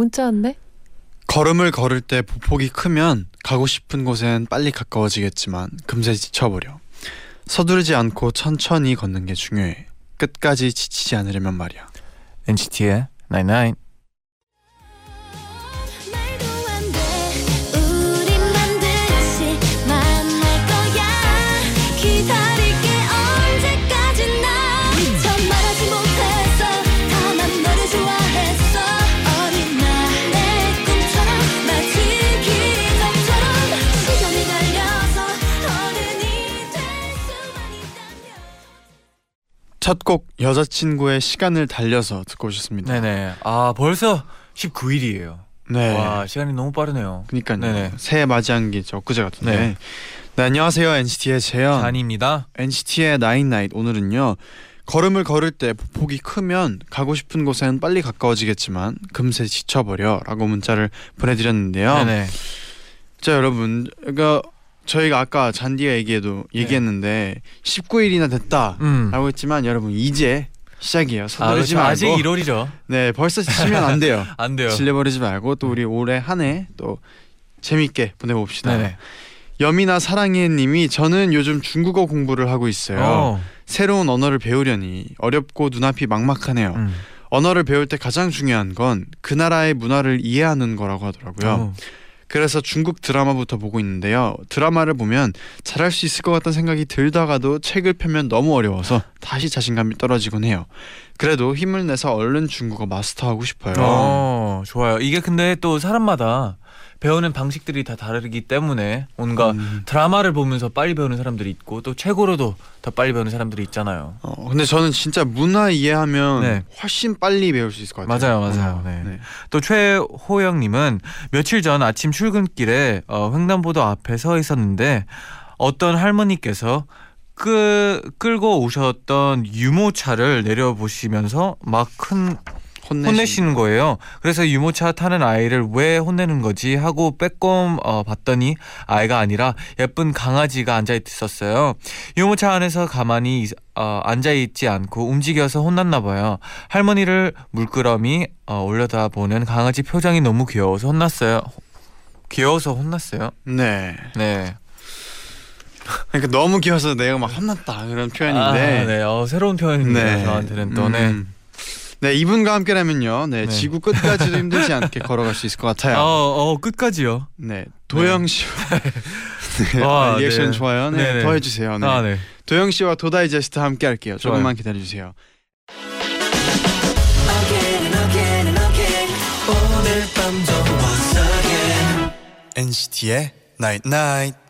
문자 왔네. 걸음을 걸을 때 보폭이 크면 가고 싶은 곳엔 빨리 가까워지겠지만 금세 지쳐버려. 서두르지 않고 천천히 걷는 게 중요해. 끝까지 지치지 않으려면 말이야. NCT의 99. 첫곡 여자친구의 시간을 달려서 듣고 오셨습니다. 네네. 아 벌써 19일이에요. 네. 와 시간이 너무 빠르네요. 그러니까요. 네네. 새해 맞이한 게 엊그제 같은데. 네. 네. 안녕하세요. NCT의 재현. 잔입니다. NCT의 나인나잇 오늘은요. 걸음을 걸을 때 보폭이 크면 가고 싶은 곳엔 빨리 가까워지겠지만 금세 지쳐버려라고 문자를 보내드렸는데요. 네네. 자 여러분, 그러니까 저희가 아까 잔디가 얘기해도 얘기했는데 19일이나 됐다라고 음. 했지만 여러분 이제 시작이에요. 아 서두르지 그렇죠. 말고. 아직 1월이죠. 네, 벌써 지치면 안 돼요. 안 돼요. 질려버리지 말고 또 우리 올해 한 해 또 재밌게 보내봅시다. 네네. 여미나 사랑해님이 저는 요즘 중국어 공부를 하고 있어요. 어. 새로운 언어를 배우려니 어렵고 눈앞이 막막하네요. 음. 언어를 배울 때 가장 중요한 건 그 나라의 문화를 이해하는 거라고 하더라고요. 어. 그래서 중국 드라마부터 보고 있는데요. 드라마를 보면 잘할 수 있을 것 같다는 생각이 들다가도 책을 펴면 너무 어려워서 다시 자신감이 떨어지곤 해요. 그래도 힘을 내서 얼른 중국어 마스터하고 싶어요. 어, 좋아요. 이게 근데 또 사람마다 배우는 방식들이 다 다르기 때문에 뭔가 음. 드라마를 보면서 빨리 배우는 사람들이 있고 또 책으로도 더 빨리 배우는 사람들이 있잖아요. 어, 근데 저는 진짜 문화 이해하면 네. 훨씬 빨리 배울 수 있을 것 같아요. 맞아요, 맞아요. 어, 네. 또 최호영님은 며칠 전 아침 출근길에 어, 횡단보도 앞에 서 있었는데 어떤 할머니께서 끄, 끌고 오셨던 유모차를 내려보시면서 막 큰 혼내시는 거예요. 그래서 유모차 타는 아이를 왜 혼내는 거지 하고 빼꼼 어, 봤더니 아이가 아니라 예쁜 강아지가 앉아 있었어요. 유모차 안에서 가만히 있- 어, 앉아 있지 않고 움직여서 혼났나 봐요. 할머니를 물끄러미 어, 올려다 보는 강아지 표정이 너무 귀여워서 혼났어요. 귀여워서 혼났어요. 네. 네. 그러니까 너무 귀여워서 내가 막 혼났다 그런 표현인데. 아, 네. 어, 새로운 표현입니다. 저한테는 또 네. 음. 네 이분과 함께라면요. 네, 네. 지구 끝까지도 힘들지 않게 걸어갈 수 있을 것 같아요. 어, 어, 끝까지요. 네 도영 씨 네, 아, 아, 리액션 네. 좋아요. 네, 네네. 더 해주세요. 네. 아, 네. 도영 씨와 도다이제스트 함께할게요. 좋아요. 조금만 기다려주세요. NCT의 Night Night.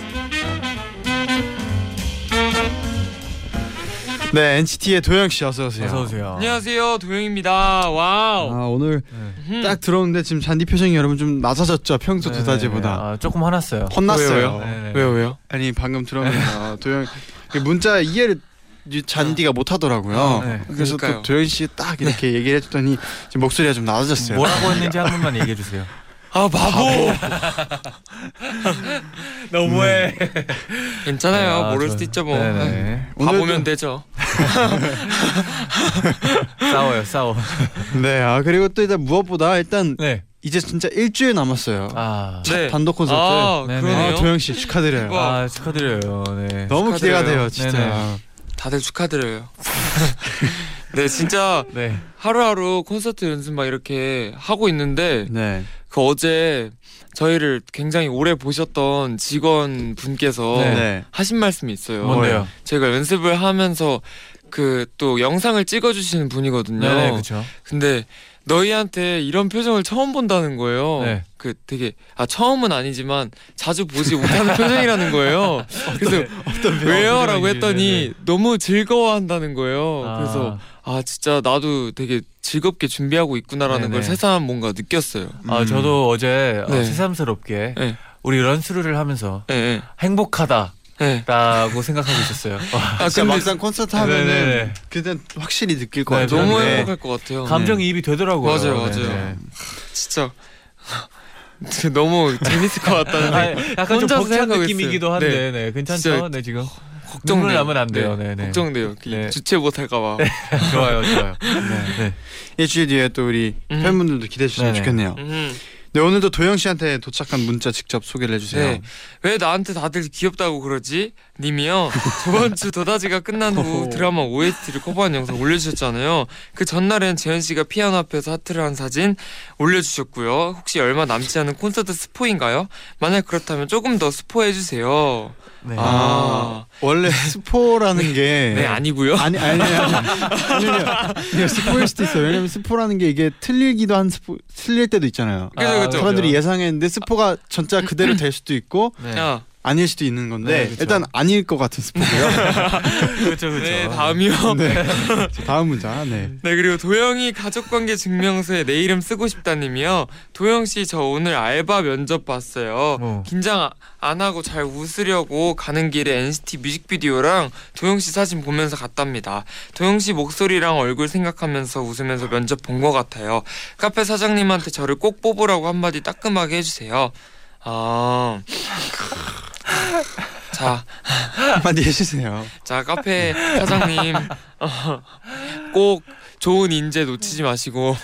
네 NCT의 도영 씨 어서 오세요. 어서 오세요. 안녕하세요 도영입니다. 와우. 아 오늘 네. 음. 딱 들어오는데 지금 잔디 표정이 여러분 좀 낮아졌죠 평소 네, 네, 네. 아, 조금 화났어요. 혼났어요. 왜요, 네, 네. 왜요 왜요? 아니 방금 들어오면서 도영 그 문자 이해를 이 잔디가 못 하더라고요. 아, 네. 그래서 그러니까요. 또 도영 씨딱 이렇게 얘기를 해줬더니 지금 목소리가 좀 낮아졌어요. 뭐라고 했는지 한 번만 얘기해 주세요. 아 바보. 너무해. 괜찮아요. 아, 모를 저- 수도 있죠 뭐. 네네. 봐보면 되죠. 싸워요, 싸워. 네, 아 그리고 또 일단 무엇보다 일단 네. 이제 진짜 일주일 남았어요. 아, 첫 네. 단독 콘서트. 아 네네. 그러네요. 아, 도영 씨 축하드려요. 와. 아 축하드려요. 네. 너무 기대가 축하드려요. 돼요, 진짜. 네네. 다들 축하드려요. 네 진짜 네. 하루하루 콘서트 연습 막 이렇게 하고 있는데 네. 그 어제 저희를 굉장히 오래 보셨던 직원 분께서 네. 네. 하신 말씀이 있어요. 뭔데요? 제가 연습을 하면서 그 또 영상을 찍어주시는 분이거든요. 네네 그렇죠. 근데 너희한테 이런 표정을 처음 본다는 거예요. 네. 그 되게 아 처음은 아니지만 자주 보지 못하는 표정이라는 거예요. 그래서 왜요?라고 표정인지, 했더니 네 네. 너무 즐거워한다는 거예요. 아, 그래서 아 진짜 나도 되게 즐겁게 준비하고 있구나라는 네네. 걸 새삼 뭔가 느꼈어요. 아 음. 저도 어제 어, 네. 새삼스럽게 네. 우리 런스루를 하면서 예, 예, 행복하다 라고 예. 생각하고 있었어요. 아 진짜 근데 막상 콘서트 하면은 네네네. 그때 확실히 느낄 것 네, 같아요. 너무 네. 행복할 것 같아요. 감정이입이 되더라고요. 맞아요, 네, 맞아요. 네. 진짜 너무 재밌을 것 같다는 아. 약간 좀 혼자서 벅찬 느낌이기도. 한데, 네, 괜찮죠? 진짜 네, 지금 걱정돼요. 눈물 나면 안 돼요. 네, 네. 걱정돼요. 네. 주체 못할까봐. 좋아요, 좋아요. 네. 일주일 뒤에 또 우리 음. 팬분들도 기대해 주시면. 좋겠네요. 음. 네 오늘도 도영 씨한테 도착한 문자 직접 소개를 해주세요. 네. 왜 나한테 다들 귀엽다고 그러지? 님이요. 저번 주 도다지가 끝난 후 드라마 OST를 커버한 영상 올려주셨잖아요. 그 전날엔 재현 씨가 피아노 앞에서 하트를 한 사진 올려주셨고요. 혹시 얼마 남지 않은 콘서트 스포인가요? 만약 그렇다면 조금 더 스포해 주세요. 네. 아, 원래 스포라는 게 네 아니고요. 아니 아니 아니 아니요 스포일 수도 있어요. 왜냐면 스포라는 게 이게 틀리기도 한 스포 틀릴 때도 있잖아요. 그죠, 아, 그죠. 사람들이 예상했는데 스포가 전자 그대로 될 수도 있고 네. 야, 아닐 수도 있는 건데 네. 일단 아닐 것 같은 스포고요. 그렇죠, 그렇죠. 네 다음이요. 네. 자, 다음 문자. 네. 네 그리고 도영이 가족관계 증명서에 내 이름 쓰고 싶다님이요. 도영 씨 저 오늘 알바 면접 봤어요. 어. 긴장 아- 안 하고 잘 웃으려고 가는 길에 NCT 뮤직비디오랑 도영 씨 사진 보면서 갔답니다. 도영 씨 목소리랑 얼굴 생각하면서 웃으면서 면접 본 것 같아요. 카페 사장님한테 저를 꼭 뽑으라고 한마디 따끔하게 해주세요. 아. 자, 한마디 해주세요. 자 카페 사장님 어, 꼭 좋은 인재 놓치지 마시고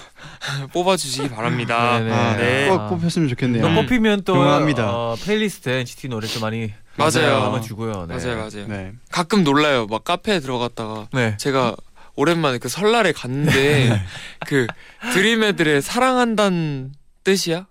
뽑아주시기 바랍니다. 네네. 아, 네. 꼭 뽑혔으면 좋겠네요. 또 뽑히면 또 응원합니다. 어, playlist에 NCT 노래 좀 많이 맞아요. 담아주고요. 네. 맞아요, 맞아요. 네. 가끔 놀라요. 막 카페에 들어갔다가 네. 제가 오랜만에 그 설날에 갔는데 그 드림애들의 사랑한다는 뜻이야?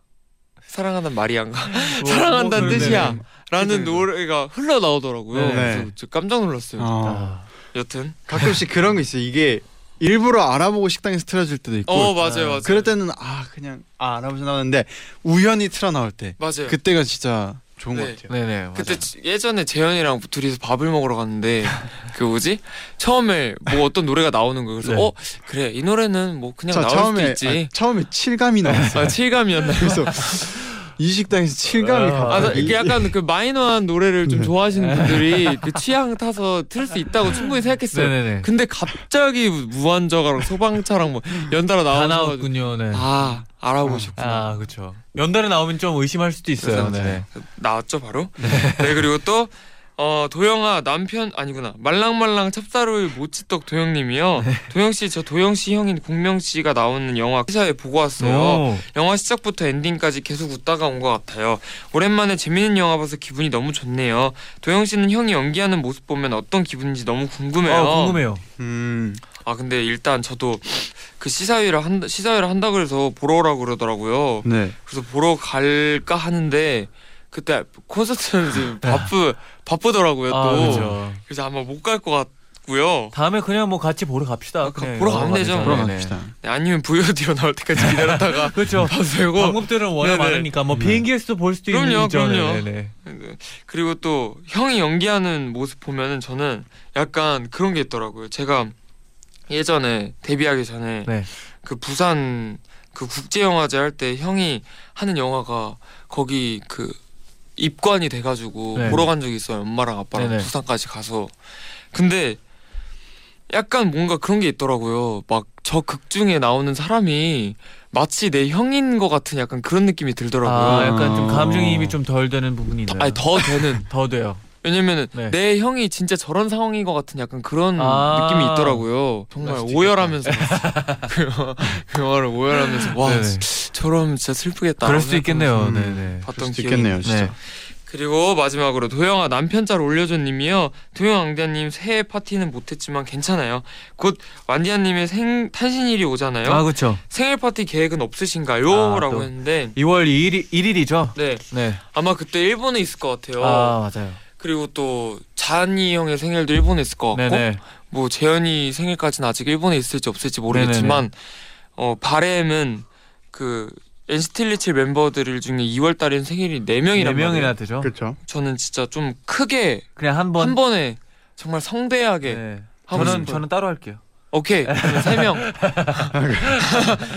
사랑한다는 말이 안가? 뭐, 사랑한다는 뭐, 뜻이야. 라는 노래가 흘러 나오더라고요. 네. 그래서 저 깜짝 놀랐어요. 어, 아, 여튼. 가끔씩 그런 거 있어요. 이게 일부러 알아보고 식당에서 틀어줄 때도 있고. 어 맞아요, 맞아요. 그럴 때는 아 그냥 아 알아보지 나오는데 우연히 틀어 나올 때 맞아요. 그때가 진짜 좋은 네. 것 같아요. 네네. 맞아요. 그때 지- 예전에 재현이랑 둘이서 밥을 먹으러 갔는데 그 뭐지 처음에 뭐 어떤 노래가 나오는 거예요. 그래서 네. 어 그래 이 노래는 뭐 그냥 자, 나올 처음에 수도 있지. 아, 처음에 칠감이 나왔어요. 아, 칠감이었나요? 그래서 이 식당에서 칠감이 아, 아, 이게 약간 그 마이너한 노래를 좀 네. 좋아하시는 분들이 그 취향 타서 틀 수 있다고 충분히 생각했어요. 네네네. 근데 갑자기 무한저가랑 소방차랑 뭐 연달아 다 나와서 나왔군요. 네. 아 알아보셨구나. 아, 그렇죠. 연달에 나오면 좀 의심할 수도 있어요. 네. 나왔죠 바로. 네. 그리고 또 어, 도영아 남편 아니구나 말랑말랑 찹쌀우유 모찌떡 도영님이요. 네. 도영 씨 저 도영 씨 형인 공명 씨가 나오는 영화 기사에 보고 왔어요. 오. 영화 시작부터 엔딩까지 계속 웃다가 온 것 같아요. 오랜만에 재밌는 영화 봐서 기분이 너무 좋네요. 도영 씨는 형이 연기하는 모습 보면 어떤 기분인지 너무 궁금해요. 어, 궁금해요. 음, 아 근데 일단 저도 그 시사회를 한다 시사회를 한다 그래서 보러 오라고 그러더라고요. 네. 그래서 보러 갈까 하는데 그때 콘서트는 지금 바쁘 바쁘더라고요 또. 아, 그렇죠. 그래서 아마 못 갈 것 같고요. 다음에 그냥 뭐 같이 보러 갑시다. 아, 그냥 보러 가면 되죠. 보러 네네. 갑시다. 네, 아니면 VOD로 나올 때까지 기다렸다가 그렇죠. 봐도 되고. 방법들은 워낙 네네. 많으니까 뭐 네. 비행기에서도 볼 수도 그럼요, 있는. 그럼요. 네네. 그리고 또 형이 연기하는 모습 보면은 저는 약간 그런 게 있더라고요. 제가 예전에 데뷔하기 전에 네. 그 부산 그 국제 영화제 할 때 형이 하는 영화가 거기 그 입관이 돼가지고 네. 보러 간 적이 있어요. 엄마랑 아빠랑 네네. 부산까지 가서. 근데 약간 뭔가 그런 게 있더라고요. 막 저 극 중에 나오는 사람이 마치 내 형인 것 같은 약간 그런 느낌이 들더라고요. 아, 약간 좀 어. 감정이입이 좀 덜 되는 부분이 있나요? 아니 더 되는 더 돼요. 왜냐면은 네. 내 형이 진짜 저런 상황인 것 같은 약간 그런 아. 느낌이 있더라고요. 정말 오열하면서 그, 영화- 그 영화를 오열하면서 와 네네. 저럼 진짜 슬프겠다. 그럴 수도 있겠네요. 음. 네네. 봤던 기억이 있겠네요, 진짜. 네. 그리고 마지막으로 도영아 남편짤 올려줘님이요. 도영 앙디아님 새해 파티는 못했지만 괜찮아요. 곧 완디아님의 생 탄신일이 오잖아요. 아 그렇죠. 생일 파티 계획은 없으신가요? 아, 라고 또. 했는데 2월 2일 1일이죠. 네 네. 아마 그때 일본에 있을 것 같아요. 아 맞아요. 그리고 또 잔이 형의 생일도 일본에 있을 것 같고 네네. 뭐 재현이 생일까지는 아직 일본에 있을지 없을지 모르겠지만 어 바램은 그 NCT 127 멤버들 중에 2월 달엔 생일이 4 명이란 네 말이에요. 명이나 되죠. 그렇죠. 저는 진짜 좀 크게 그냥 한 번. 한 번에 정말 성대하게 네. 하고 저는 싶어요. 저는 따로 할게요. 오케이 그러면 세 명.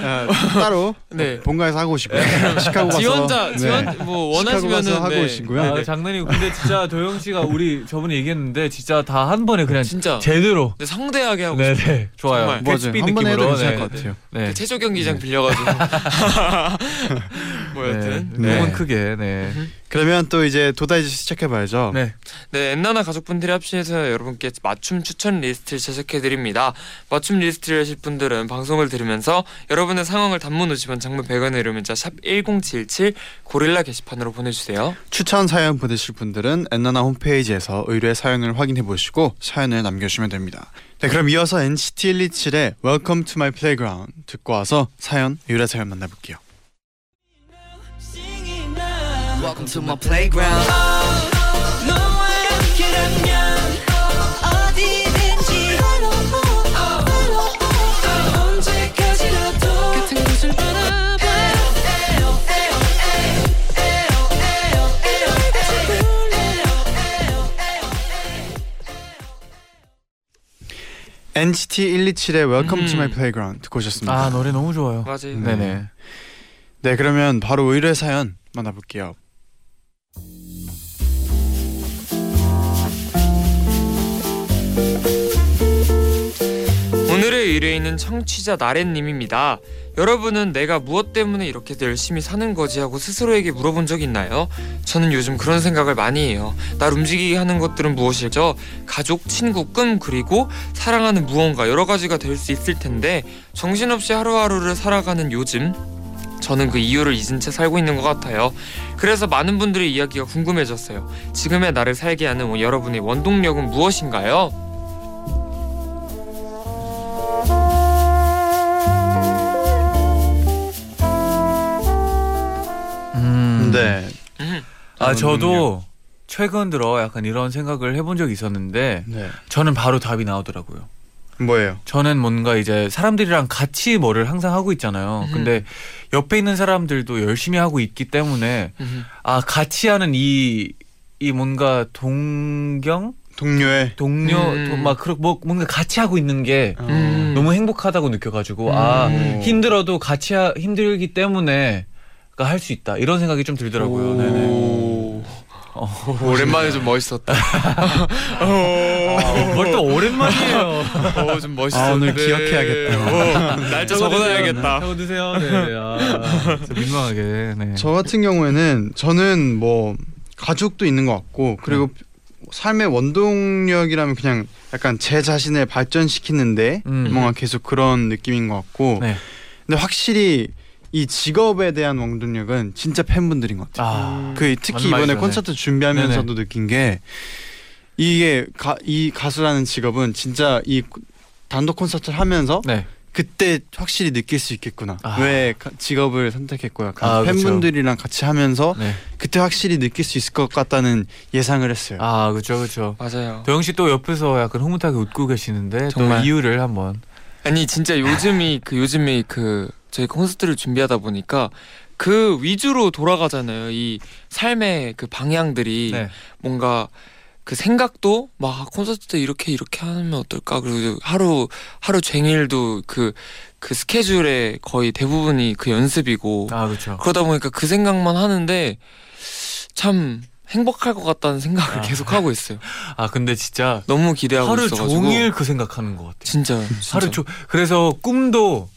아, 따로 네. 본가에서 하고 오시고요. 시카고 가서 지원자 네. 지원 뭐 시카고 원하시면은 하고 네. 오시고요. 아, 네. 장난이고 근데 진짜 도영 씨가 우리 저번에 얘기했는데 진짜 다 한 번에 그냥 진짜 제대로. 네, 성대하게 하고 싶어요. 네네 좋아요. 정말. 맞아요. 캐치비 한 번에 해도 느낌으로. 괜찮을 네. 것 같아요. 네. 그 체조 경기장 빌려가지고 뭐 여튼 네. 네. 꿈은 크게. 네. 그러면 또 이제 DO다이제 시작해봐야죠. 네. 네, 엔나나 가족분들이 합심해서 여러분께 맞춤 추천 리스트를 제작해 드립니다. 맞춤 리스트를 하실 분들은 방송을 들으면서 여러분의 상황을 단문 50원, 장문 100원의 유료 문자 샵 #1077 고릴라 게시판으로 보내주세요. 추천 사연 보내실 분들은 엔나나 홈페이지에서 의뢰 사연을 확인해 보시고 사연을 남겨주시면 됩니다. 네, 그럼 이어서 NCT 127의 Welcome to my playground 듣고 와서 사연 의뢰 사연 만나볼게요. Welcome to my playground. 너와 NCT 127의 Welcome to 음. my playground 듣고 오셨습니다. 아 노래 너무 좋아요. 맞아요. 네. 네네. 네, 그러면 바로 의뢰 사연 만나볼게요. 오늘의 의뢰인은 청취자 나래님입니다. 여러분은 내가 무엇 때문에 이렇게 열심히 사는 거지 하고 스스로에게 물어본 적 있나요? 저는 요즘 그런 생각을 많이 해요. 날 움직이게 하는 것들은 무엇일죠? 가족, 친구, 꿈 그리고 사랑하는 무언가 여러 가지가 될 수 있을 텐데 정신없이 하루하루를 살아가는 요즘 저는 그 이유를 잊은 채 살고 있는 것 같아요. 그래서 많은 분들의 이야기가 궁금해졌어요. 지금의 나를 살게 하는 여러분의 원동력은 무엇인가요? 네. 아 저도 최근 들어 약간 이런 생각을 해본 적이 있었는데 네. 저는 바로 답이 나오더라고요. 뭐예요? 저는 뭔가 이제 사람들이랑 같이 뭐를 항상 하고 있잖아요. 음. 근데 옆에 있는 사람들도 열심히 하고 있기 때문에 음. 아 같이 하는 이 이 뭔가 동경 동료의 동료 음. 또막 그런 뭐 뭔가 같이 하고 있는 게 음. 너무 행복하다고 느껴가지고 아 음. 힘들어도 같이 하, 힘들기 때문에 할 수 있다 이런 생각이 좀 들더라고요. 네네. 오. 어. 오랜만에 좀 멋있었다. 뭘또 오랜만이에요. 어, 좀 멋있었는데. 아, 오늘 기억해야겠다. 날짜 적어놔야겠다. 적어두세요. 네. 아, 민망하게. 네. 저 같은 경우에는 저는 뭐 가족도 있는 것 같고 그리고 삶의 원동력이라면 그냥 약간 제 자신을 발전시키는데 음. 뭔가 계속 그런 느낌인 것 같고 네. 근데 확실히 이 직업에 대한 원동력은 진짜 팬분들인 것 같아요. 아, 그 특히 이번에 말이죠, 콘서트 준비하면서도 느낀 게 이게 가, 이 가수라는 직업은 진짜 이 단독 콘서트를 하면서 네. 그때 확실히 느낄 수 있겠구나. 아. 왜 가- 직업을 선택했고 약간 아, 그쵸. 팬분들이랑 같이 하면서 네. 그때 확실히 느낄 수 있을 것 같다는 예상을 했어요. 아, 그렇죠, 그렇죠. 맞아요. 도영 씨 또 옆에서 약간 흐뭇하게 웃고 계시는데 정말. 또 이유를 한번. 아니 진짜 요즘이 그 요즘이 그 저희 콘서트를 준비하다 보니까 그 위주로 돌아가잖아요. 이 삶의 그 방향들이 네. 뭔가 그 생각도 막 콘서트 때 이렇게 이렇게 하면 어떨까 그리고 하루 하루 종일도 그그 스케줄의 거의 대부분이 그 연습이고 아, 그렇죠. 그러다 보니까 그 생각만 하는데 참 행복할 것 같다는 생각을 아. 계속 하고 있어요. 아, 근데 진짜 너무 기대하고 하루 있어가지고 종일 그 생각하는 것 같아요. 진짜, 진짜. 하루 종 그래서 꿈도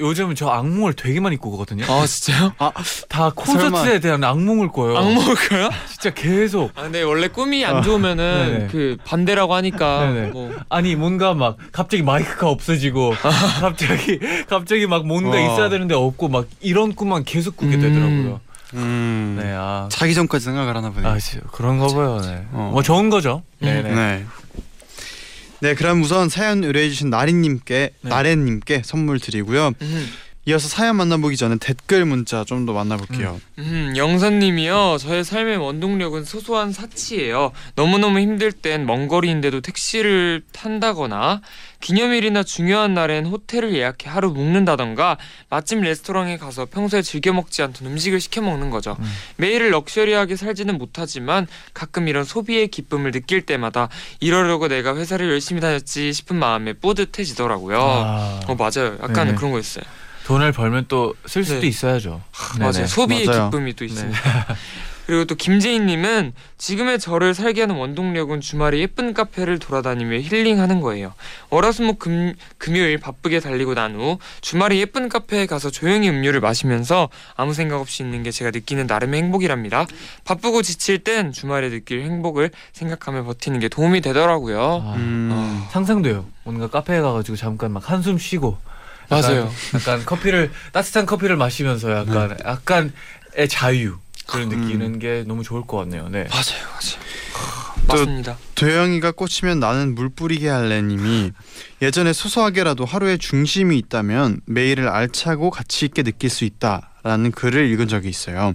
요즘 저 악몽을 되게 많이 꾸거든요. 아 진짜요? 다 콘서트에 설마. 대한 악몽을 꿔요. 악몽일까요? 진짜 계속. 아 근데 원래 꿈이 안 좋으면은 네네. 그 반대라고 하니까 네네. 뭐 아니 뭔가 막 갑자기 마이크가 없어지고 갑자기 갑자기 막 뭔가 와. 있어야 되는데 없고 막 이런 꿈만 계속 꾸게 음. 되더라고요. 음. 네, 아, 자기 전까지 생각을 하나 보네요. 아 지- 그런 거 봐요. 네. 어. 뭐 좋은 거죠. 음. 네, 네. 네. 네, 그럼 우선 사연 의뢰해 주신 나린님께 네. 나래 님께 선물 드리고요. 음. 이어서 사연 만나보기 전에 댓글 문자 좀 더 만나볼게요. 음, 영선님이요. 저의 삶의 원동력은 소소한 사치예요. 너무너무 힘들 땐 먼 거리인데도 택시를 탄다거나 기념일이나 중요한 날엔 호텔을 예약해 하루 묵는다던가 맛집 레스토랑에 가서 평소에 즐겨 먹지 않던 음식을 시켜 먹는 거죠. 음. 매일을 럭셔리하게 살지는 못하지만 가끔 이런 소비의 기쁨을 느낄 때마다 이러려고 내가 회사를 열심히 다녔지 싶은 마음에 뿌듯해지더라고요. 아, 어 맞아요. 약간 네네. 그런 거 있어요. 돈을 벌면 또 쓸 수도 네. 있어야죠. 맞아요. 네네. 소비의 맞아요. 기쁨이 또 있습니다. 그리고 또 김재인님은 지금의 저를 살게 하는 원동력은 주말에 예쁜 카페를 돌아다니며 힐링하는 거예요. 월화수목 금, 금요일 바쁘게 달리고 난 후 주말에 예쁜 카페에 가서 조용히 음료를 마시면서 아무 생각 없이 있는 게 제가 느끼는 나름의 행복이랍니다. 바쁘고 지칠 땐 주말에 느낄 행복을 생각하며 버티는 게 도움이 되더라고요. 아, 음. 상상돼요. 뭔가 카페에 가가지고 잠깐 막 한숨 쉬고. 맞아요. 약간 커피를 따뜻한 커피를 마시면서 약간 약간의 자유 그런 음. 느끼는 게 너무 좋을 것 같네요. 네. 맞아요, 맞아요. 맞습니다. 도영이가 꽂히면 나는 물 뿌리게 할래님이 예전에 소소하게라도 하루에 중심이 있다면 매일을 알차고 가치 있게 느낄 수 있다 라는 글을 읽은 적이 있어요.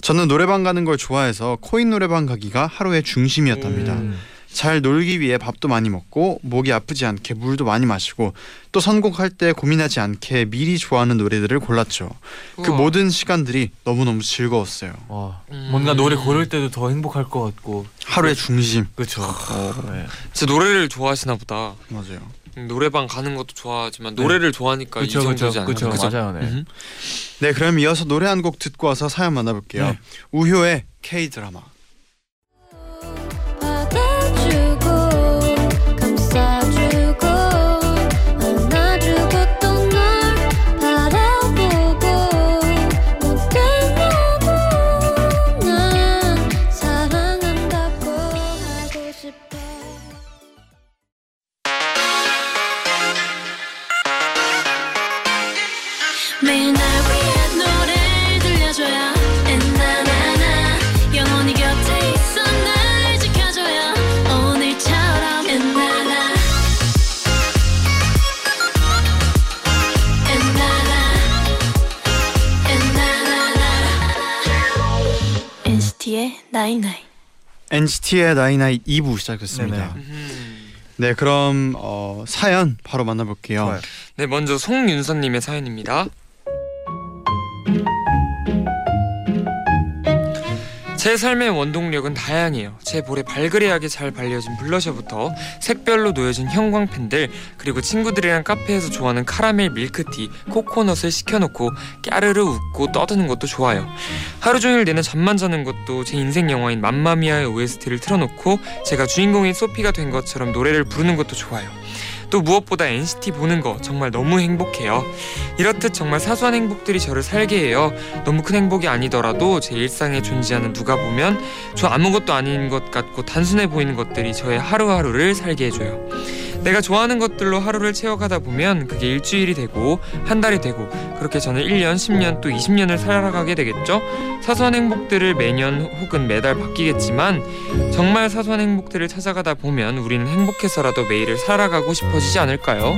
저는 노래방 가는 걸 좋아해서 코인 노래방 가기가 하루의 중심이었답니다. 음. 잘 놀기 위해 밥도 많이 먹고 목이 아프지 않게 물도 많이 마시고 또 선곡할 때 고민하지 않게 미리 좋아하는 노래들을 골랐죠. 그 우와. 모든 시간들이 너무너무 즐거웠어요. 와, 음. 뭔가 노래 고를 때도 더 행복할 것 같고. 하루의 중심. 그렇죠. 네. 진짜 노래를 좋아하시나 보다. 맞아요. 음, 노래방 가는 것도 좋아하지만 노래를 좋아하니까 이 그렇죠, 정도지 그렇죠, 않나요? 그렇죠. 그죠? 맞아요. 네. 음. 네, 그럼 이어서 노래 한 곡 듣고 와서 사연 만나볼게요. 네. 우효의 K 드라마. 나이나이 NCT의 나이나이 2부 시작됐습니다. 네네. 음. 네, 그럼 어, 사연 바로 만나볼게요. 좋아요. 네, 먼저 송윤선님의 사연입니다. 제 삶의 원동력은 다양해요. 제 볼에 발그레하게 잘 발려진 블러셔부터 색별로 놓여진 형광펜들 그리고 친구들이랑 카페에서 좋아하는 카라멜 밀크티, 코코넛을 시켜놓고 까르르 웃고 떠드는 것도 좋아요. 하루 종일 내내 잠만 자는 것도 제 인생 영화인 맘마미아의 OST를 틀어놓고 제가 주인공인 소피가 된 것처럼 노래를 부르는 것도 좋아요. 또 무엇보다 NCT 보는 거 정말 너무 행복해요. 이렇듯 정말 사소한 행복들이 저를 살게 해요. 너무 큰 행복이 아니더라도 제 일상에 존재하는 누가 보면 저 아무것도 아닌 것 같고 단순해 보이는 것들이 저의 하루하루를 살게 해줘요. 내가 좋아하는 것들로 하루를 채워가다 보면 그게 일주일이 되고 한 달이 되고 그렇게 저는 1년, 10년 또 20년을 살아가게 되겠죠. 사소한 행복들을 매년 혹은 매달 바뀌겠지만 정말 사소한 행복들을 찾아가다 보면 우리는 행복해서라도 매일을 살아가고 싶어지지 않을까요?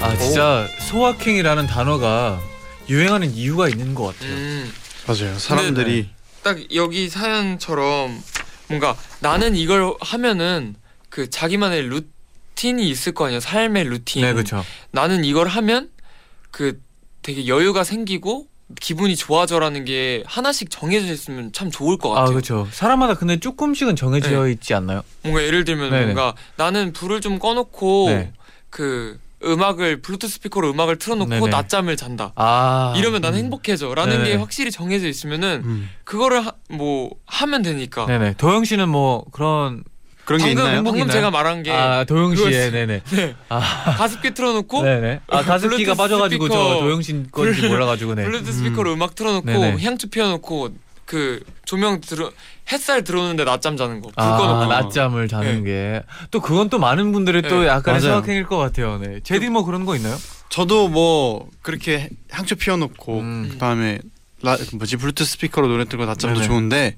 아 진짜 소확행이라는 단어가 유행하는 이유가 있는 것 같아요. 음, 맞아요. 사람들이 딱 여기 사연처럼 뭔가 나는 이걸 하면은 그 자기만의 루틴이 있을 거 아니야 삶의 루틴. 네, 그렇죠. 나는 이걸 하면 그 되게 여유가 생기고 기분이 좋아져라는 게 하나씩 정해져 있으면 참 좋을 것아 같아요. 그렇죠. 사람마다 근데 조금씩은 정해져 네. 있지 않나요? 뭔가 예를 들면 네네. 뭔가 나는 불을 좀 꺼놓고 네. 그 음악을 블루투스 스피커로 음악을 틀어놓고 네네. 낮잠을 잔다. 아 이러면 난 행복해져라는 네네. 게 확실히 정해져 있으면은 음, 그거를 하, 뭐 하면 되니까. 네네. 도영 씨는 뭐 그런 그런 게 방금 있나요? 방금 있나요? 제가 말한 게 아 도영 씨의. 네네. 네. 아 가습기 틀어놓고 네네. 아 가습기가 빠져가지고 스피커, 저 도영 씨 건지 몰라가지고 네. 블루투스 스피커로 음. 악 틀어놓고 네네. 향초 피워놓고 그 조명 들어 햇살 들어오는데 낮잠 자는 거. 불아 꺼놓고. 낮잠을 자는 게또 그건 또 많은 분들의 또 네, 약간의 맞아요. 생각행일 것 같아요. 네. 제디 뭐 그런 거 있나요? 저도 뭐 그렇게 향초 피워놓고 음. 그다음에 라, 뭐지 블루투스 스피커로 노래 듣고 낮잠도 네네. 좋은데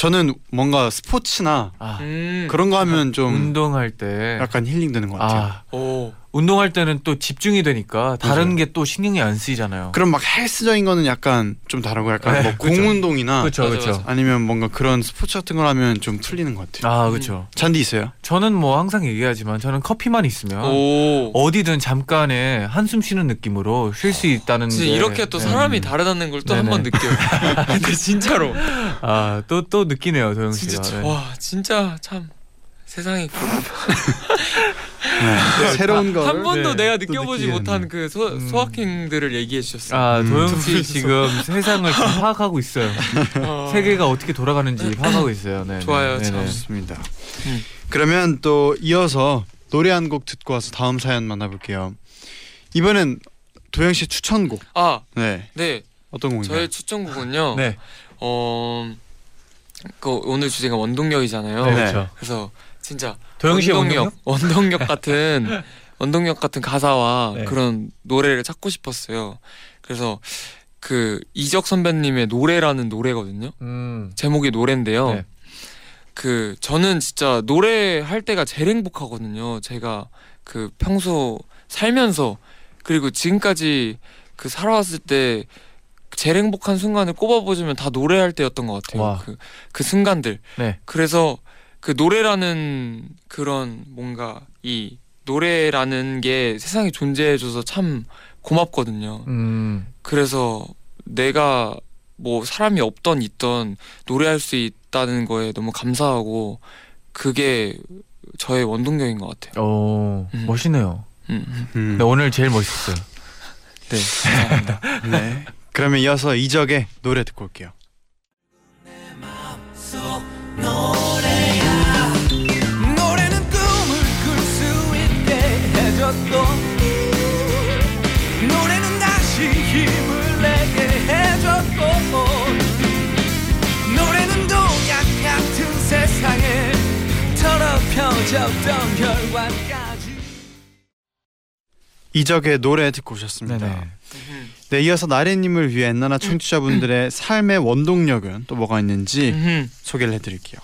저는 뭔가 스포츠나 아, 음. 그런 거 하면 좀 운동할 때 약간 힐링 되는 것 같아요. 아, 오. 운동할 때는 또 집중이 되니까 다른. 게 또 신경이 안 쓰이잖아요. 그럼 막 헬스적인 거는 약간 좀 다르고 약간 네, 뭐. 공 운동이나 그렇죠, 맞아, 그렇죠. 맞아. 아니면 뭔가 그런 스포츠 같은 걸 하면 좀 풀리는 것 같아요. 아, 그렇죠. 잔디 있어요? 저는 뭐 항상 얘기하지만 저는 커피만 있으면 오. 어디든 잠깐의 한숨 쉬는 느낌으로 쉴 수 있다는 진짜 게 이렇게 또 네. 사람이 다르다는 걸 또 한 번. 느껴요. 근데 진짜로 아, 또또 느끼네요, 도영 씨가. 진짜 네. 와 진짜 참 세상에 네. 새로운 거. 한 번도 네, 내가 또 느껴보지 못한. 그 소, 음. 소확행들을 얘기해 주셨어요. 아, 음. 도영 두 씨. 지금 세상을 좀 파악하고 있어요. 어. 세계가 어떻게 돌아가는지 파악하고 있어요. 네. 좋아요, 네, 참. 네. 좋습니다. 음. 그러면 또 이어서 노래 한 곡 듣고 와서 다음 사연 만나볼게요. 이번엔 도영 씨 추천곡. 아, 네. 네. 어떤 곡인가요? 저의 추천곡은요. 네. 어, 그 오늘 주제가 원동력이잖아요. 네, 네. 그렇죠. 그래서 진짜 도영 씨의 원동력, 원동력 같은 원동력 같은 가사와 네. 그런 노래를 찾고 싶었어요. 그래서 그 이적 선배님의 노래라는 노래거든요. 음. 제목이 노래인데요. 네. 그 저는 진짜 노래 할 때가 제일 행복하거든요. 제가 그 평소 살면서 그리고 지금까지 그 살아왔을 때 제일 행복한 순간을 꼽아보자면 다 노래할 때였던 것 같아요. 와. 그, 그 순간들. 네. 그래서 그 노래라는 그런 뭔가 이 노래라는 게 세상에 존재해줘서 참 고맙거든요. 음. 그래서 내가 뭐 사람이 없던 있던 노래할 수 있다는 거에 너무 감사하고 그게 저의 원동력인 것 같아요. 오, 음. 멋있네요. 음, 음. 음. 네, 오늘 제일 멋있었어요. 네, 감사합니다. 네. 그러면 이어서 이적의 노래 듣고 올게요. 이적의 노래 듣고 오셨습니다. 네네. 네, 이어서 나래님을 위해 엔나나 청취자분들의 삶의 원동력은 또 뭐가 있는지. 소개를 해드릴게요.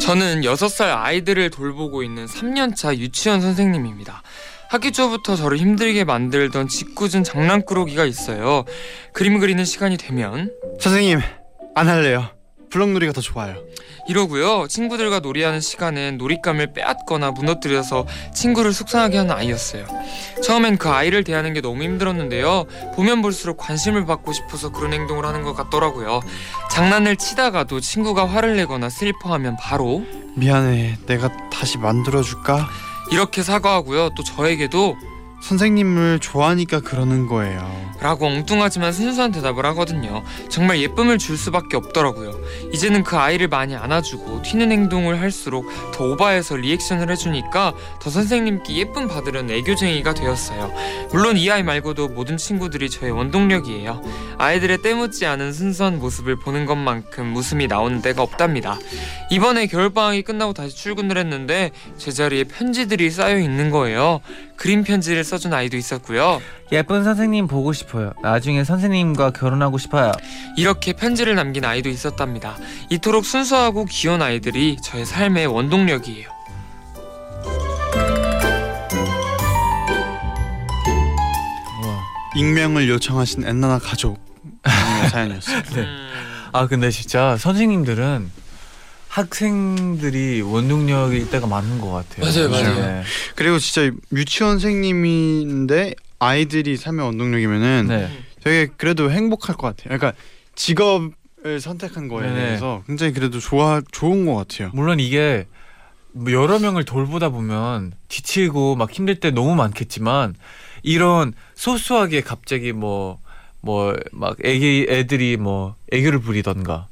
저는 6살 아이들을 돌보고 있는 3년차 유치원 선생님입니다. 학기 초부터 저를 힘들게 만들던 짓궂은 장난꾸러기가 있어요. 그림 그리는 시간이 되면 선생님 안 할래요. 블럭놀이가 더 좋아요. 이러고요. 친구들과 놀이하는 시간엔 놀잇감을 빼앗거나 무너뜨려서 친구를 속상하게 하는 아이였어요. 처음엔 그 아이를 대하는 게 너무 힘들었는데요. 보면 볼수록 관심을 받고 싶어서 그런 행동을 하는 것 같더라고요. 장난을 치다가도 친구가 화를 내거나 슬퍼하면 바로 미안해. 내가 다시 만들어 줄까? 이렇게 사과하고요. 또 저에게도 선생님을 좋아하니까 그러는 거예요. 라고 엉뚱하지만 순수한 대답을 하거든요. 정말 예쁨을 줄 수밖에 없더라고요. 이제는 그 아이를 많이 안아주고 튀는 행동을 할수록 더 오바해서 리액션을 해주니까 더 선생님께 예쁨 받으려는 애교쟁이가 되었어요. 물론 이 아이 말고도 모든 친구들이 저의 원동력이에요. 아이들의 때묻지 않은 순수한 모습을 보는 것만큼 웃음이 나오는 때가 없답니다. 이번에 겨울방학이 끝나고 다시 출근을 했는데 제자리에 편지들이 쌓여 있는 거예요. 그림 편지를 써준 아이도 있었고요. 예쁜 선생님 보고 싶어요. 나중에 선생님과 결혼하고 싶어요. 이렇게 편지를 남긴 아이도 있었답니다. 이토록 순수하고 귀여운 아이들이 저의 삶의 원동력이에요. 우와. 익명을 요청하신 엔나나 가족 사연이었어요. 네. 음, 아 근데 진짜 선생님들은 학생들이 원동력이 있다가 많은 것 같아요. 맞아요, 맞아요. 네. 그리고 진짜 유치원생님인데 아이들이 삶의 원동력이면은 네. 되게 그래도 행복할 것 같아요. 그러니까 직업을 선택한 거에 네네. 대해서 굉장히 그래도 좋아 좋은 것 같아요. 물론 이게 뭐 여러 명을 돌보다 보면 지치고 막 힘들 때 너무 많겠지만 이런 소소하게 갑자기 뭐 뭐 막 애기 애들이 뭐 애교를 부리던가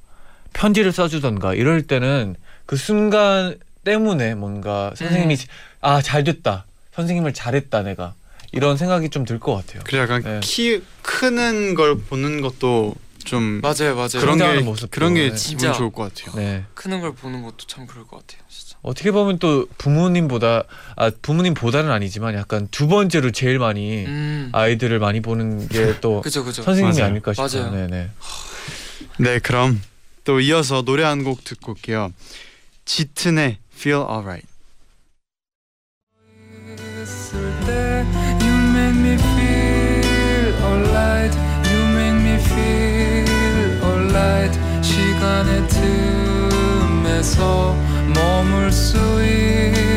편지를 써주던가 이럴 때는 그 순간 때문에 뭔가 선생님이 아 잘됐다 선생님을 잘했다 내가 이런 생각이 좀 들 것 같아요. 그래 약간 네. 키 크는 걸 보는 것도 좀 맞아요, 맞아요. 그런 게 모습도, 그런 게 네. 진짜. 좋을 것 같아요. 네. 크는 걸 보는 것도 참 그럴 것 같아요, 진짜. 어떻게 보면 또 부모님보다 아 부모님보다는 아니지만 약간 두 번째로 제일 많이 음, 아이들을 많이 보는 게 또. 선생님이 맞아요. 아닐까 싶어요. 맞아요. 네네. 네, 그럼 또 이어서 노래 한 곡 듣고 올게요. 짙은의 Feel Alright. 시간의 틈에서 머물 수 있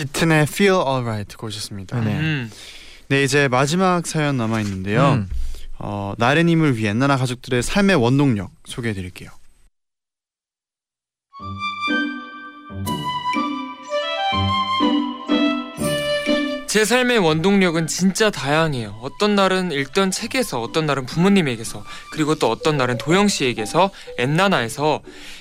짙은의 Feel Alright 듣고 오셨습니다. 네. 음, 네, 이제 마지막 사연 남아 있는데요. 음. 어, 나래님을 위해 나나 가족들의 삶의 원동력 소개해 드릴게요. 제 삶의 원동력은 진짜 다양해요. 어떤 날은 읽던 책에서, 어떤 날은 부모님에게서, 그리고 또 어떤 날은 도영 씨에게서, 엔나나에서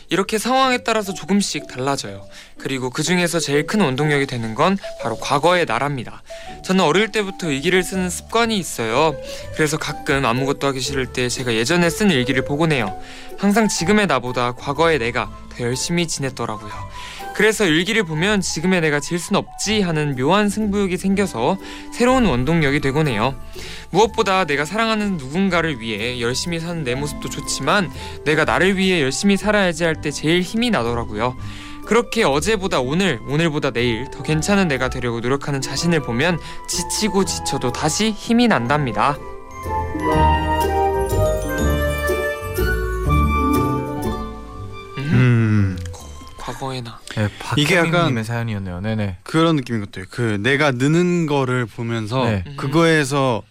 이렇게 상황에 따라서 조금씩 달라져요. 그리고 그 중에서 제일 큰 원동력이 되는 건 바로 과거의 나랍니다. 저는 어릴 때부터 일기를 쓰는 습관이 있어요. 그래서 가끔 아무것도 하기 싫을 때 제가 예전에 쓴 일기를 보곤 해요. 항상 지금의 나보다 과거의 내가 더 열심히 지냈더라고요. 그래서 일기를 보면 지금의 내가 질 순 없지 하는 묘한 승부욕이 생겨서 새로운 원동력이 되곤 해요. 무엇보다 내가 사랑하는 누군가를 위해 열심히 사는 내 모습도 좋지만 내가 나를 위해 열심히 살아야지 할 때 제일 힘이 나더라고요. 그렇게 어제보다 오늘, 오늘보다 내일 더 괜찮은 내가 되려고 노력하는 자신을 보면 지치고 지쳐도 다시 힘이 난답니다. 과거의 나. 네, 이게 약간- 박혜민님의 사연이었네요. 네네. 그런 느낌인 것 같아요. 그 내가 느는 거를 보면서 네. 그거에서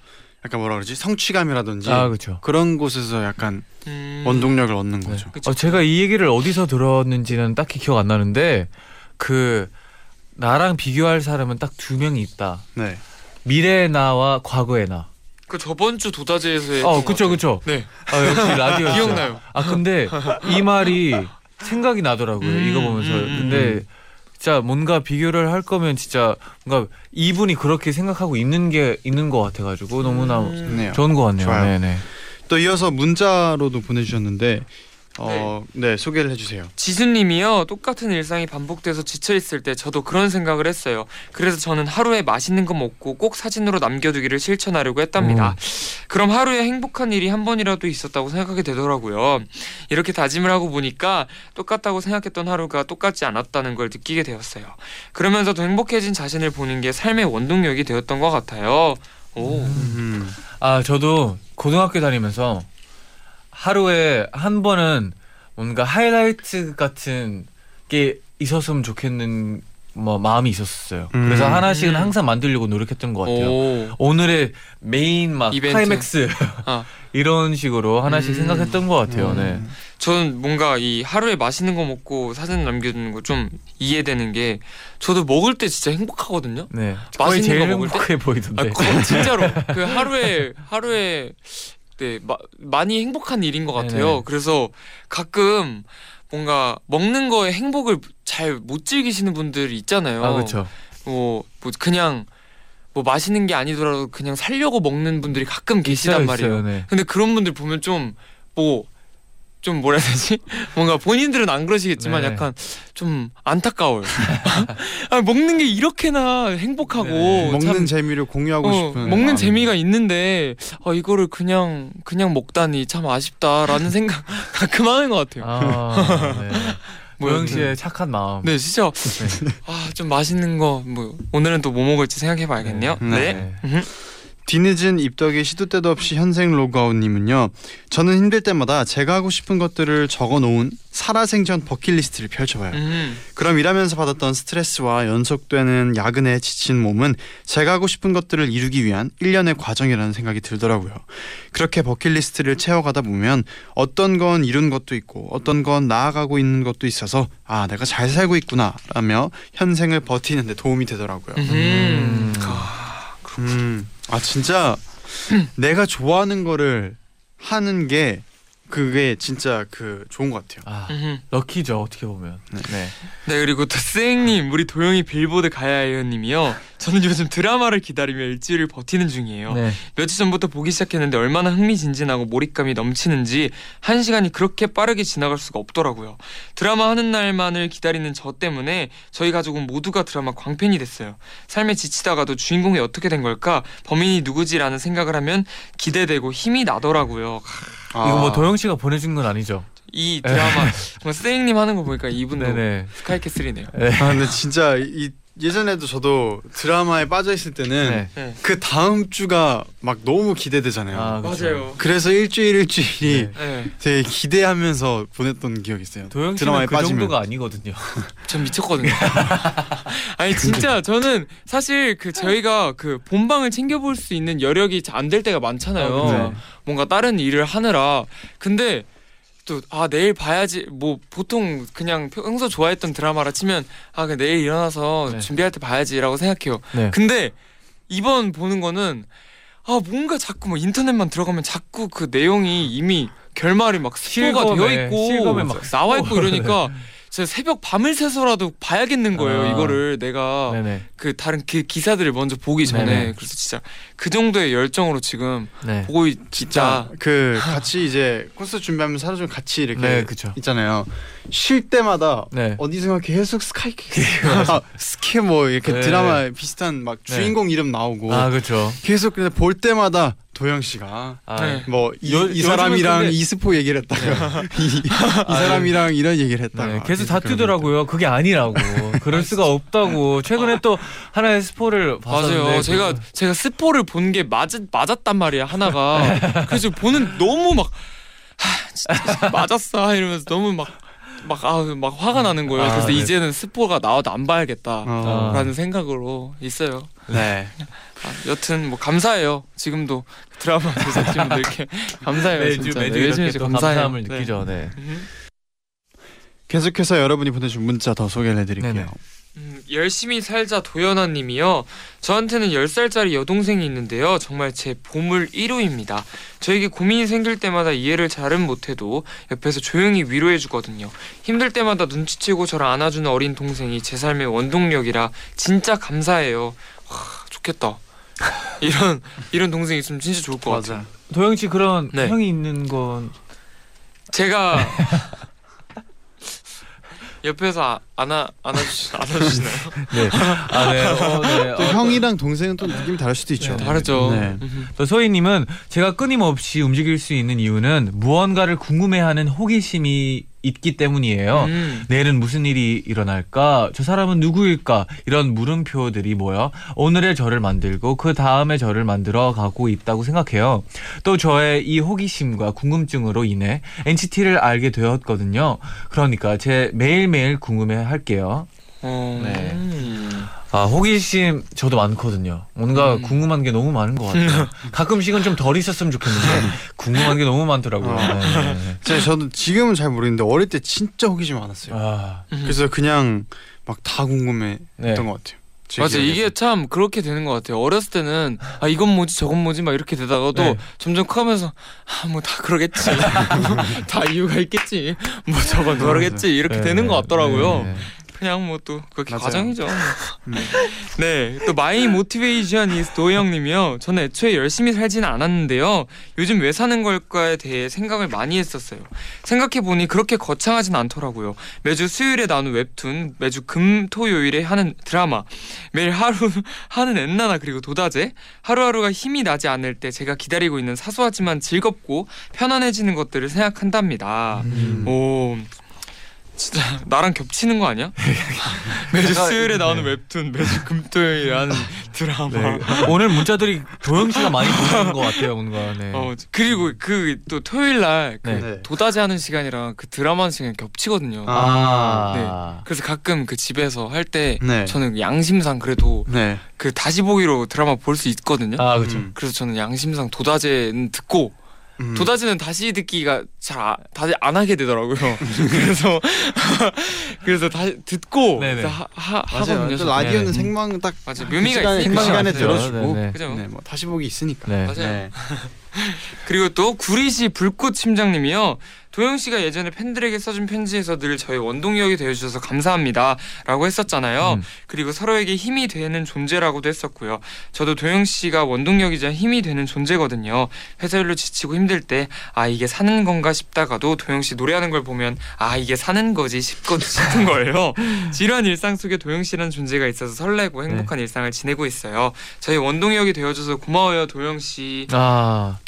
약간 뭐라 그러지? 성취감이라든지 아 그렇죠. 그런 곳에서 약간 음, 원동력을 얻는 네. 거죠. 그쵸. 어, 제가 이 얘기를 어디서 들었는지는 딱히 기억 안 나는데 그 나랑 비교할 사람은 딱 두 명이 있다. 네. 미래의 나와 과거의 나. 그 저번 주 도다제에서의 어, 그쵸, 그쵸. 네. 아, 역시 라디오 기억나요. 아, 근데 이 말이 생각이 나더라고요. 음, 이거 보면서. 음, 음, 근데 진짜 뭔가 비교를 할 거면 진짜 뭔가 이분이 그렇게 생각하고 있는 게 있는 것 같아가지고 너무나 음. 좋네요. 좋은 것 같네요. 좋아요. 네네. 또 이어서 문자로도 보내주셨는데 어, 네, 소개를 해주세요. 지수님이요 똑같은 일상이 반복돼서 지쳐 있을 때 저도 그런 생각을 했어요. 그래서 저는 하루에 맛있는 거 먹고 꼭 사진으로 남겨두기를 실천하려고 했답니다. 그럼 하루에 행복한 일이 한 번이라도 있었다고 생각하게 되더라고요. 이렇게 다짐을 하고 보니까 똑같다고 생각했던 하루가 똑같지 않았다는 걸 느끼게 되었어요. 그러면서 더 행복해진 자신을 보는 게 삶의 원동력이 되었던 것 같아요. 오, 음. 아 저도 고등학교 다니면서 하루에 한 번은 뭔가 하이라이트 같은 게 있었으면 좋겠는 뭐 마음이 있었어요. 음. 그래서 하나씩은 음. 항상 만들려고 노력했던 것 같아요. 오, 오늘의 메인 막 이벤트. 클라이맥스 아. 이런 식으로 하나씩 음. 생각했던 것 같아요. 네. 음. 저는 뭔가 이 하루에 맛있는 거 먹고 사진 남겨두는 거 좀 이해되는 게 저도 먹을 때 진짜 행복하거든요. 네. 맛있는 제일 거 먹을 때? 행복해 아, 보이던데. 거- 진짜로 그 하루에 하루에 네 마, 많이 행복한 일인 것 같아요. 네네. 그래서 가끔 뭔가 먹는 거에 행복을 잘 못 즐기시는 분들 있잖아요. 아 그렇죠. 뭐, 뭐 그냥 뭐 맛있는 게 아니더라도 그냥 살려고 먹는 분들이 가끔 계시단 말이에요. 네. 근데 그런 분들 보면 좀 뭐 좀 뭐라 해야 되지? 뭔가 본인들은 안 그러시겠지만 네. 약간 좀 안타까워요. 아, 먹는 게 이렇게나 행복하고 네. 먹는 참 재미를 공유하고 어, 싶은 먹는. 재미가 있는데 어, 이거를 그냥 그냥 먹다니 참 아쉽다라는 생각 가끔 하는 것 같아요. 아, 네. 모영 씨의 착한 마음. 네 진짜 네. 아좀 맛있는 거 뭐 오늘은 또 뭐 먹을지 생각해 봐야겠네요. 네. 뒤늦은 입덕의 시도 때도 없이 현생 로그아웃님은요. 저는 힘들 때마다 제가 하고 싶은 것들을 적어놓은 살아생전 버킷리스트를 펼쳐봐요. 음. 그럼 일하면서 받았던 스트레스와 연속되는 야근에 지친 몸은 제가 하고 싶은 것들을 이루기 위한 일련의 과정이라는 생각이 들더라고요. 그렇게 버킷리스트를 채워가다 보면 어떤 건 이룬 것도 있고 어떤 건 나아가고 있는 것도 있어서 아 내가 잘 살고 있구나 라며 현생을 버티는 데 도움이 되더라고요. 음. 음. 아, 음. 아 진짜 내가 좋아하는 거를 하는 게 그게 진짜 그 좋은 것 같아요. 아. 럭키죠 어떻게 보면. 네. 네 그리고 또 스행님 우리 도영이 빌보드 가야해요님이요. 저는 요즘 드라마를 기다리며 일주일을 버티는 중이에요. 네. 며칠 전부터 보기 시작했는데 얼마나 흥미진진하고 몰입감이 넘치는지 한 시간이 그렇게 빠르게 지나갈 수가 없더라고요. 드라마 하는 날만을 기다리는 저 때문에 저희 가족은 모두가 드라마 광팬이 됐어요. 삶에 지치다가도 주인공이 어떻게 된 걸까? 범인이 누구지라는 생각을 하면 기대되고 힘이 나더라고요. 이거 뭐 도영 씨가 보내준 건 아니죠? 이 드라마 정말 스행님 하는 거 보니까 이분도 네네. 스카이캐슬이네요. 아 근데 진짜 이 예전에도 저도 드라마에 빠져 있을 때는 네. 네. 그 다음 주가 막 너무 기대되잖아요. 아. 맞아요. 그래서 일주일 일주일이 네. 네. 되게 기대하면서 보냈던 기억이 있어요. 도영 씨는 드라마에 그 빠지면. 정도가 아니거든요. 전 미쳤거든요. 아니 진짜 저는 사실 그 저희가 그 본방을 챙겨볼 수 있는 여력이 안 될 때가 많잖아요. 아. 뭔가 다른 일을 하느라. 근데 또아 내일 봐야지 뭐 보통 그냥 평소 좋아했던 드라마라 치면 아 그냥 내일 일어나서 네. 준비할 때 봐야지라고 생각해요. 네. 근데 이번 보는 거는 아 뭔가 자꾸 뭐 인터넷만 들어가면 자꾸 그 내용이 이미 결말이 막 스포가 되어 있고 막 나와 있고. 이러니까 제가 새벽 밤을 새서라도 봐야겠는 거예요 아. 이거를 내가 네네. 그 다른 그 기사들을 먼저 보기 전에 네네. 그래서 진짜 그 정도의 열정으로 지금 네. 보고 있, 진짜 그 같이 이제 콘서트 준비하면서 하루 종일 같이 이렇게 네, 그쵸. 있잖아요. 쉴 때마다 네. 어디선가 계속 스카이 아, 스케 뭐 이렇게 네. 드라마 비슷한 막 네. 주인공 이름 나오고 아 그렇죠. 계속 그냥 볼 때마다 도영 씨가 아, 네. 뭐이 사람이랑 근데- 이 스포 얘기를 했다가 이, 이 사람이랑 이런 얘기를 했다가 네, 계속 다투더라고요. 그게 아니라고. 그럴 수가 없다고. 최근에 또 하나의 스포를 봤었는데 맞아요 제가 그- 제가 스포를 본 게 맞, 맞았단 말이야 하나가 그래서 보는 너무 막 하, 진짜 맞았어 이러면서 너무 막 막, 아, 막 화가 나는 거예요. 아, 그래서 네. 이제는 스포가 나와도 안 봐야겠다. 어. 라는 생각으로 있어요. 네. 아, 여튼 뭐 감사해요. 지금도 드라마 제작진분들께 감사해요. 매주 진짜. 매주 네, 이렇게 매주 또 감사해요. 감사함을 네. 느끼죠. 네. 음. 계속해서 여러분이 보내준 문자 더 소개를 해드릴게요. 네네. 음, 열심히 살자 도연아 님이요. 저한테는 10살짜리 여동생이 있는데요. 정말 제 보물 1호입니다. 저에게 고민이 생길 때마다 이해를 잘은 못해도 옆에서 조용히 위로해 주거든요. 힘들 때마다 눈치채고 저를 안아주는 어린 동생이 제 삶의 원동력이라 진짜 감사해요. 와, 좋겠다. 이런 이런 동생 있으면 진짜 좋을 것 같아요. 도영 씨 그런 네. 형이 있는 건 제가 옆에서 아- 안아 안아주 안아주시나요? 네. 아, 네. 어, 네. 또 어, 형이랑 동생은 또 느낌이 다를 수도 있죠. 네, 다르죠. 네. 음. 또 소희님은 제가 끊임없이 움직일 수 있는 이유는 무언가를 궁금해하는 호기심이 있기 때문이에요. 음. 내일은 무슨 일이 일어날까? 저 사람은 누구일까? 이런 물음표들이 모여 오늘의 저를 만들고 그 다음에 저를 만들어 가고 있다고 생각해요. 또 저의 이 호기심과 궁금증으로 인해 NCT를 알게 되었거든요. 그러니까 제 매일매일 궁금해 할게요. 어. 네. 음. 아, 호기심 저도 많거든요. 뭔가 음. 궁금한 게 너무 많은 것 같아요. 가끔씩은 좀 덜 있었으면 좋겠는데 궁금한 게 너무 많더라고요. 어. 네, 네, 네. 제가 저도 지금은 잘 모르겠는데 어릴 때 진짜 호기심 많았어요. 아, 음. 그래서 그냥 막 다 궁금해했던 네. 것 같아요. 제 맞아. 이게 참 그렇게 되는 것 같아요 어렸을 때는 아 이건 뭐지 저건 뭐지 막 이렇게 되다가도 네. 점점 크면서 아 뭐 다 그러겠지 다 이유가 있겠지 뭐 저건 그러겠지 이렇게 네, 되는 것 같더라고요 네, 네. 그냥 뭐 또 그게 맞아요. 과정이죠. 음. 네또 my motivation is 도영님이요. 저는 애초에 열심히 살지는 않았는데요. 요즘 왜 사는 걸까에 대해 생각을 많이 했었어요. 생각해 보니 그렇게 거창하진 않더라고요. 매주 수요일에 나오는 웹툰 매주 금, 토, 요일에 하는 드라마 매일 하루 하는 엔나나 그리고 도다제. 하루하루가 힘이 나지 않을 때 제가 기다리고 있는 사소하지만 즐겁고 편안해지는 것들을 생각한답니다. 음. 오 진짜 나랑 겹치는 거 아니야? 매주 수요일에 나오는 네. 웹툰 매주 금토요일에 하는 드라마 네. 오늘 문자들이 도영 씨가 많이 보내는 것 같아요, 뭔가. 네. 어 그리고 그 또 토요일 날그 네. 네. 도다지 하는 시간이랑 그 드라마 하는 시간이 겹치거든요. 아, 그래서 가끔 그 집에서 할때 네. 저는 양심상 그래도 네. 그 다시 보기로 드라마 볼 수 있거든요. 아, 그렇죠. 음. 그래서 저는 양심상 도다제는 듣고 음. 도다지는 다시 듣기가 잘 아, 다시 안 하게 되더라고요. 그래서 그래서 다시 듣고 네네. 하, 하, 맞아요. 하거든요. 라디오는 네. 생방 딱 맞아 그 묘미가 시간에, 있으니까 그 시간에. 들어주고 네, 네. 그죠? 네, 뭐 다시 보기 있으니까. 네. 맞아요. 네. 그리고 또 구리시 불꽃 심장님이요. 도영 씨가 예전에 팬들에게 써준 편지에서 늘 저희 원동력이 되어주셔서 감사합니다라고 했었잖아요. 음. 그리고 서로에게 힘이 되는 존재라고도 했었고요. 저도 도영 씨가 원동력이자 힘이 되는 존재거든요. 회사 일로 지치고 힘들 때 아 이게 사는 건가 싶다가도 도영 씨 노래하는 걸 보면 아 이게 사는 거지 싶고 싶은 거예요. 지루한 일상 속에 도영 씨라는 존재가 있어서 설레고 행복한 일상을 지내고 있어요. 저희 원동력이 되어줘서 고마워요 도영 씨. 아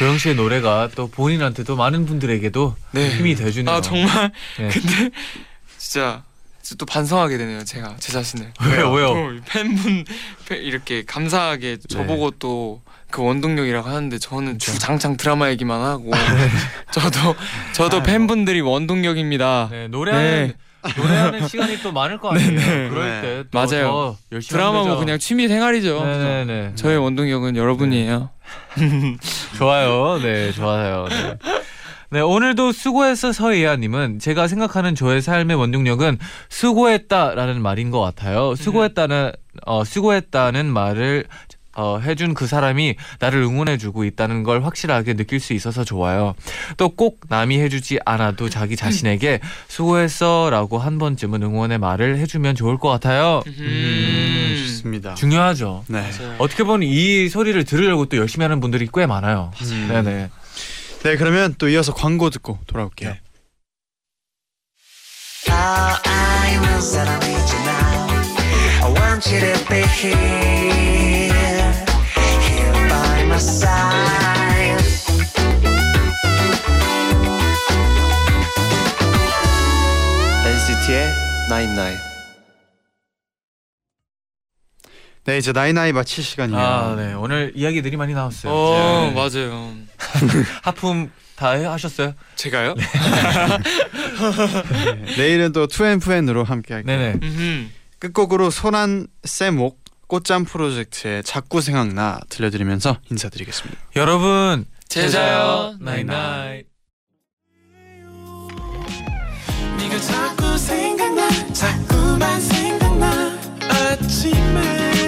도영 씨의 노래가 또 본인한테도 많은 분들에게도 네. 힘이 돼주네요. 아 정말 네. 근데 진짜 또 반성하게 되네요 제가 제 자신을 왜요 왜요? 또 팬분 팬- 이렇게 감사하게 저보고 또 그 원동력이라고 하는데 저는 주장창 드라마 얘기만 하고 저도 저도 아유. 팬분들이 원동력입니다 네, 노래하는 노래하는 시간이 또 많을 거 아니에요. 네네. 그럴 네. 때또 맞아요. 더 열심히 드라마 하면 뭐 되죠. 그냥 취미 생활이죠 네네네. 저의 원동력은 여러분이에요 좋아요. 네, 좋아요. 네. 네, 오늘도 수고했어 서예아님은 제가 생각하는 저의 삶의 원동력은 수고했다라는 말인 것 같아요. 수고했다는 어 수고했다는 말을 어, 해준 그 사람이 나를 응원해주고 있다는 걸 확실하게 느낄 수 있어서 좋아요. 또 꼭 남이 해주지 않아도 자기 자신에게 수고했어 라고 한 번쯤은 응원의 말을 해주면 좋을 것 같아요. 음. 좋습니다. 중요하죠. 네. 맞아요. 어떻게 보면 이 소리를 들으려고 또 열심히 하는 분들이 꽤 많아요. 음. 네네. 네, 그러면 또 이어서 광고 듣고 돌아올게요. 네. 다 Nine 네, 이제 나이나이 마칠 시간이에요. 아, 네. 오늘 이야기들이 많이 나왔어요. 어 네. 맞아요 하품 다 해- 하셨어요? 제가요? 네, 내일은 또 투앤프앤으로 함께 할게요. 네네. 음흠. 끝곡으로 소란 쌤옥 꽃잠 프로젝트의 자꾸 생각나 들려드리면서 인사드리겠습니다. 여러분 제자요 나잇나잇. 네가 자꾸 생각나 자꾸만 생각나 아침에